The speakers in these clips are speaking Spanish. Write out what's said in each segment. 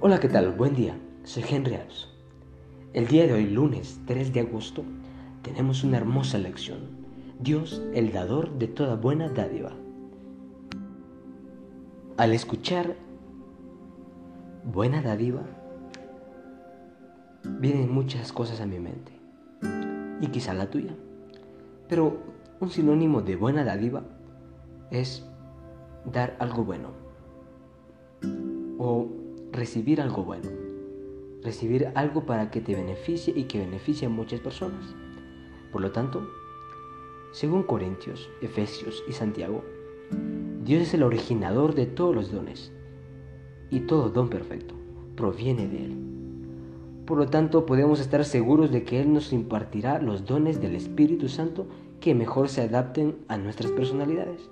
Hola, ¿qué tal? Buen día. Soy Henry Alves. El día de hoy, lunes 3 de agosto, tenemos una hermosa lección. Dios, el dador de toda buena dádiva. Al escuchar buena dádiva, vienen muchas cosas a mi mente. Y quizá la tuya. Pero un sinónimo de buena dádiva es dar algo bueno. O recibir algo bueno. Recibir algo para que te beneficie y que beneficie a muchas personas. Por lo tanto, según Corintios, Efesios y Santiago, Dios es el originador de todos los dones y todo don perfecto proviene de Él. Por lo tanto, podemos estar seguros de que Él nos impartirá los dones del Espíritu Santo que mejor se adapten a nuestras personalidades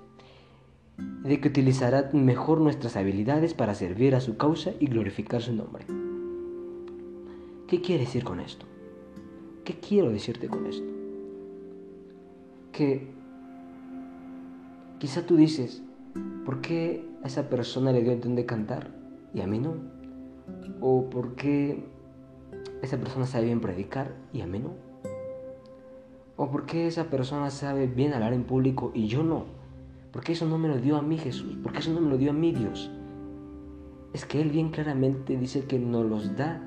de que utilizará mejor nuestras habilidades para servir a su causa y glorificar su nombre. ¿Qué quiere decir con esto? ¿Qué quiero decirte con esto? Que quizá tú dices, ¿por qué a esa persona le dio el don de cantar y a mí no? ¿O por qué esa persona sabe bien predicar y a mí no? ¿O por qué esa persona sabe bien hablar en público y yo no? Porque eso no me lo dio a mí Jesús, porque eso no me lo dio a mí Dios. Es que Él bien claramente dice que nos los da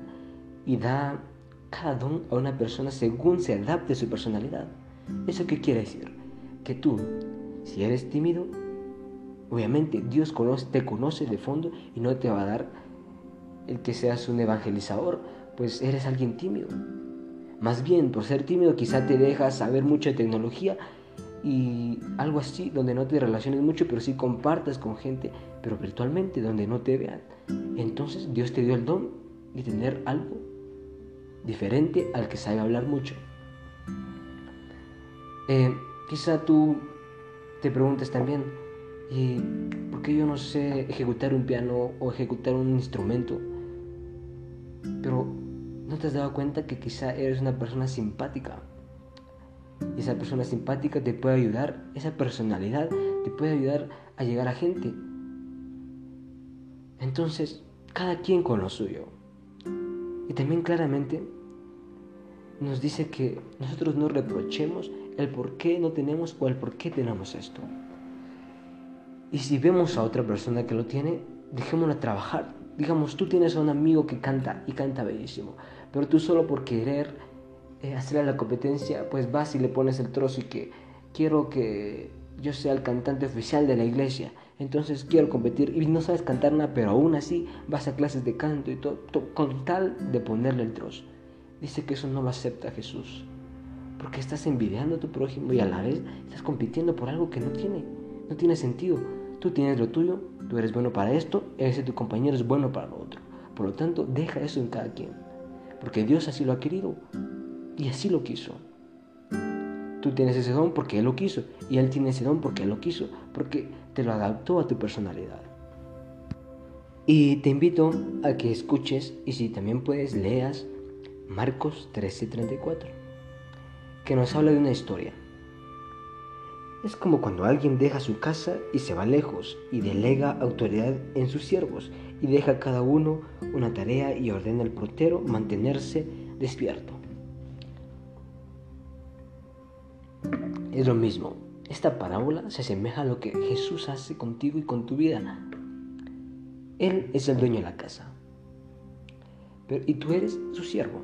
y da cada don a una persona según se adapte a su personalidad. ¿Eso qué quiere decir? Que tú, si eres tímido, obviamente Dios te conoce de fondo y no te va a dar el que seas un evangelizador, pues eres alguien tímido. Más bien, por ser tímido quizá te dejas saber mucha tecnología y algo así donde no te relaciones mucho, pero sí compartas con gente, pero virtualmente, donde no te vean. Entonces Dios te dio el don de tener algo diferente al que sabe hablar mucho. Eh, quizá tú te preguntes también, ¿y por qué yo no sé ejecutar un piano o ejecutar un instrumento? Pero no te has dado cuenta que quizá eres una persona simpática esa persona simpática te puede ayudar, esa personalidad te puede ayudar a llegar a gente. Entonces, cada quien con lo suyo. Y también claramente nos dice que nosotros no reprochemos el por qué no tenemos o el por qué tenemos esto. Y si vemos a otra persona que lo tiene, dejémosla trabajar. Digamos, tú tienes a un amigo que canta y canta bellísimo, pero tú solo por querer eh, hacerle la competencia, pues vas y le pones el trozo y que quiero que yo sea el cantante oficial de la iglesia, entonces quiero competir y no sabes cantar nada, pero aún así vas a clases de canto y todo, con tal de ponerle el trozo. Dice que eso no lo acepta Jesús, porque estás envidiando a tu prójimo y a la vez estás compitiendo por algo que no tiene, no tiene sentido. Tú tienes lo tuyo, tú eres bueno para esto, ese tu compañero es bueno para lo otro. Por lo tanto, deja eso en cada quien, porque Dios así lo ha querido. Y así lo quiso. Tú tienes ese don porque Él lo quiso. Y Él tiene ese don porque Él lo quiso. Porque te lo adaptó a tu personalidad. Y te invito a que escuches y si también puedes leas Marcos 13:34, que nos habla de una historia. Es como cuando alguien deja su casa y se va lejos y delega autoridad en sus siervos y deja a cada uno una tarea y ordena al portero mantenerse despierto. Es lo mismo. Esta parábola se asemeja a lo que Jesús hace contigo y con tu vida. Él es el dueño de la casa. Pero, y tú eres su siervo.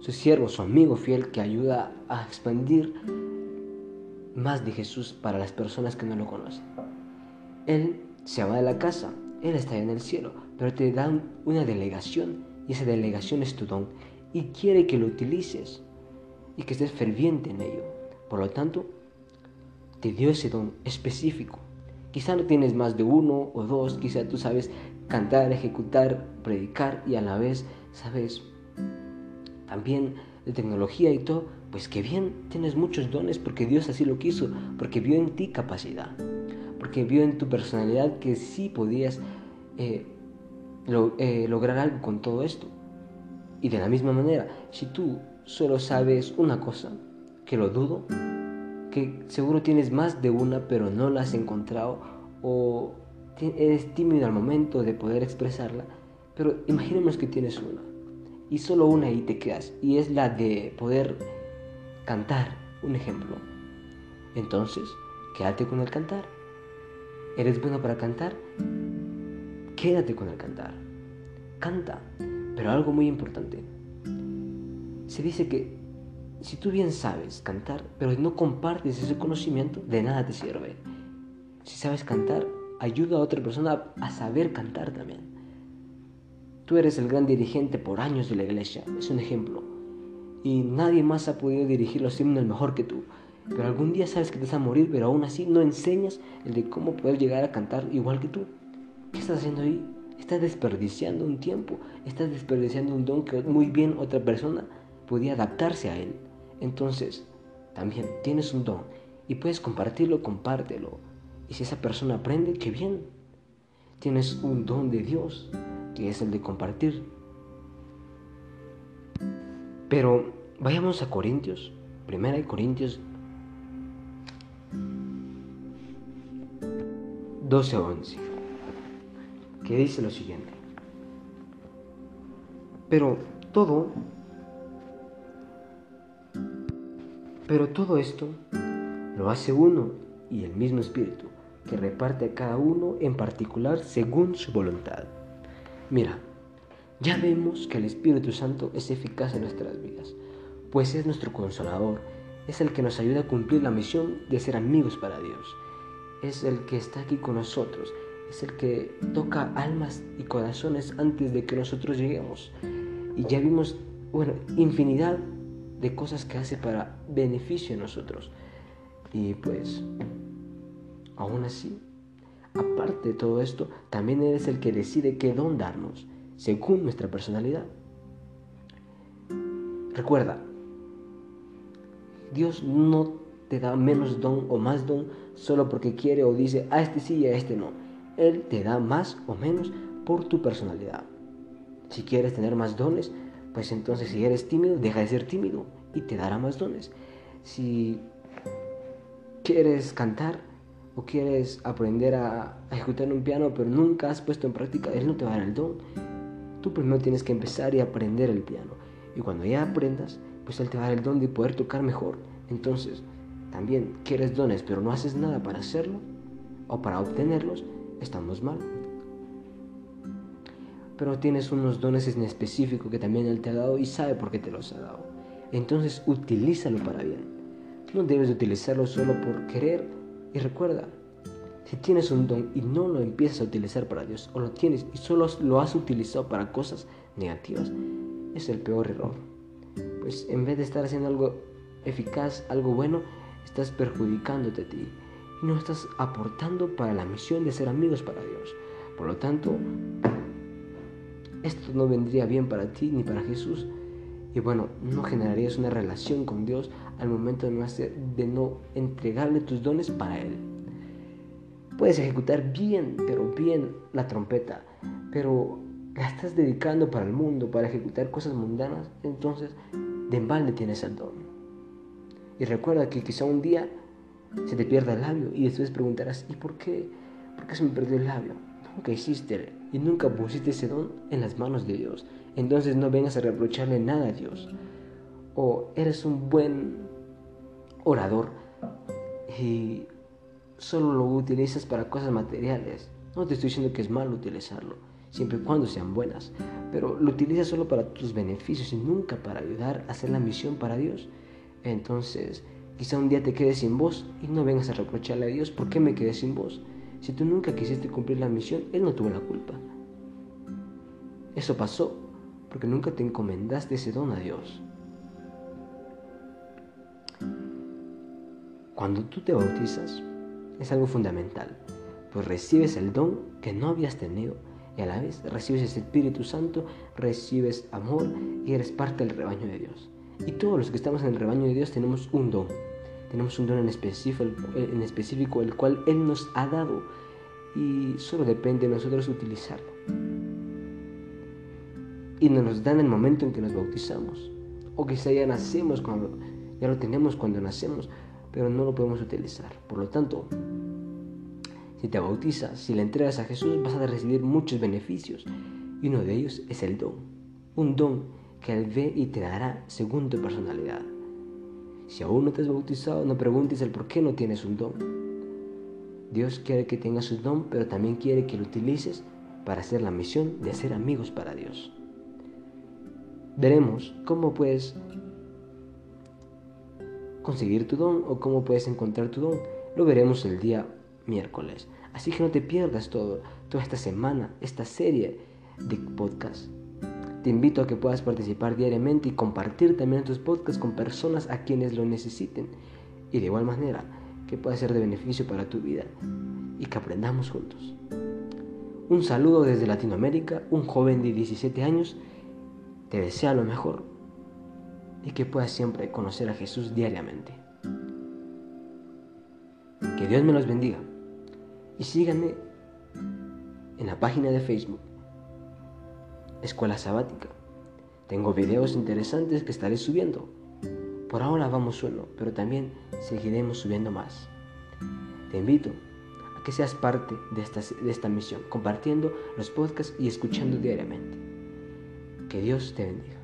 Su siervo, su amigo fiel que ayuda a expandir más de Jesús para las personas que no lo conocen. Él se va de la casa, Él está en el cielo, pero te dan una delegación y esa delegación es tu don y quiere que lo utilices y que estés ferviente en ello. Por lo tanto, te dio ese don específico. Quizá no tienes más de uno o dos, quizá tú sabes cantar, ejecutar, predicar y a la vez sabes también de tecnología y todo, pues que bien, tienes muchos dones porque Dios así lo quiso, porque vio en ti capacidad, porque vio en tu personalidad que sí podías eh, eh, lograr algo con todo esto. Y de la misma manera, si tú solo sabes una cosa, que lo dudo, que seguro tienes más de una pero no la has encontrado o eres tímido al momento de poder expresarla, Pero imaginemos que tienes una y solo una y te quedas y es la de poder cantar, un ejemplo. Entonces, quédate con el cantar. ¿Eres bueno para cantar? Quédate con el cantar. Canta. Pero algo muy importante. Se dice que si tú bien sabes cantar, pero no compartes ese conocimiento, de nada te sirve. Si sabes cantar, ayuda a otra persona a saber cantar también. Tú eres el gran dirigente por años de la iglesia, es un ejemplo. Y nadie más ha podido dirigir los himnos mejor que tú. Pero algún día sabes que te vas a morir, pero aún así no enseñas el de cómo poder llegar a cantar igual que tú. ¿Qué estás haciendo ahí? Estás desperdiciando un tiempo, estás desperdiciando un don que muy bien otra persona podía adaptarse a él. Entonces, también tienes un don y puedes compartirlo, compártelo. Y si esa persona aprende, qué bien. Tienes un don de Dios, que es el de compartir. Pero vayamos a Corintios, primera de Corintios 12 11, que dice lo siguiente. Pero todo, pero todo esto lo hace uno y el mismo Espíritu, que reparte a cada uno en particular según su voluntad. Mira, ya vemos que el Espíritu Santo es eficaz en nuestras vidas, pues es nuestro consolador, es el que nos ayuda a cumplir la misión de ser amigos para Dios, es el que está aquí con nosotros, es el que toca almas y corazones antes de que nosotros lleguemos. Y ya vimos, bueno, infinidad de cosas que hace para beneficio de nosotros. Y pues, aún así, aparte de todo esto, también eres el que decide qué don darnos, según nuestra personalidad. Recuerda, Dios no te da menos don o más don solo porque quiere o dice a este sí y a este no. Él te da más o menos por tu personalidad. Si quieres tener más dones, pues entonces si eres tímido, deja de ser tímido y te dará más dones. Si quieres cantar o quieres aprender a, ejecutar un piano pero nunca has puesto en práctica, Él no te va a dar el don. Tú primero tienes que empezar y aprender el piano. Y cuando ya aprendas, pues Él te va a dar el don de poder tocar mejor. Entonces, también quieres dones pero no haces nada para hacerlo o para obtenerlos, estamos mal. Pero tienes unos dones en específico que también Él te ha dado y sabe por qué te los ha dado. Entonces utilízalo para bien. No debes utilizarlo solo por querer. Y recuerda, si tienes un don y no lo empiezas a utilizar para Dios, o lo tienes y solo lo has utilizado para cosas negativas, es el peor error. Pues en vez de estar haciendo algo eficaz, algo bueno, estás perjudicándote a ti y no estás aportando para la misión de ser amigos para Dios. Por lo tanto, esto no vendría bien para ti ni para Jesús. Y bueno, no generarías una relación con Dios al momento de no, de no entregarle tus dones para Él. Puedes ejecutar bien, pero bien la trompeta, pero la estás dedicando para el mundo, para ejecutar cosas mundanas, entonces de embalde tienes el don. Y recuerda que quizá un día se te pierda el labio y después preguntarás, ¿y por qué? ¿Por qué se me perdió el labio? Nunca hiciste y nunca pusiste ese don en las manos de Dios. Entonces no vengas a reprocharle nada a Dios. O eres un buen orador y solo lo utilizas para cosas materiales. No te estoy diciendo que es malo utilizarlo, siempre y cuando sean buenas, pero lo utilizas solo para tus beneficios y nunca para ayudar a hacer la misión para Dios. Entonces, quizá un día te quedes sin voz y no vengas a reprocharle a Dios, ¿por qué me quedé sin voz? Si tú nunca quisiste cumplir la misión, Él no tuvo la culpa. Eso pasó porque nunca te encomendaste ese don a Dios. Cuando tú te bautizas, es algo fundamental, pues recibes el don que no habías tenido y a la vez recibes ese Espíritu Santo, recibes amor y eres parte del rebaño de Dios. Y todos los que estamos en el rebaño de Dios tenemos un don. Tenemos un don en específico, en específico el cual Él nos ha dado y solo depende de nosotros utilizarlo. Y nos lo da en el momento en que nos bautizamos. O quizá ya nacemos cuando, ya lo tenemos cuando nacemos, pero no lo podemos utilizar. Por lo tanto, si te bautizas, si le entregas a Jesús, vas a recibir muchos beneficios. Y uno de ellos es el don. Un don que Él ve y te dará según tu personalidad. Si aún no te has bautizado, no preguntes el por qué no tienes un don. Dios quiere que tengas un don, pero también quiere que lo utilices para hacer la misión de hacer amigos para Dios. Veremos cómo puedes conseguir tu don o cómo puedes encontrar tu don. Lo veremos el día miércoles. Así que no te pierdas todo, toda esta semana, esta serie de podcasts. Te invito a que puedas participar diariamente y compartir también tus podcasts con personas a quienes lo necesiten. Y de igual manera, que pueda ser de beneficio para tu vida y que aprendamos juntos. Un saludo desde Latinoamérica, un joven de 17 años te desea lo mejor y que puedas siempre conocer a Jesús diariamente. Que Dios me los bendiga y síganme en la página de Facebook, Escuela Sabática. Tengo videos interesantes que estaré subiendo. Por ahora vamos solo, pero también seguiremos subiendo más. Te invito a que seas parte de esta, de esta misión, compartiendo los podcasts y escuchando diariamente. Que Dios te bendiga.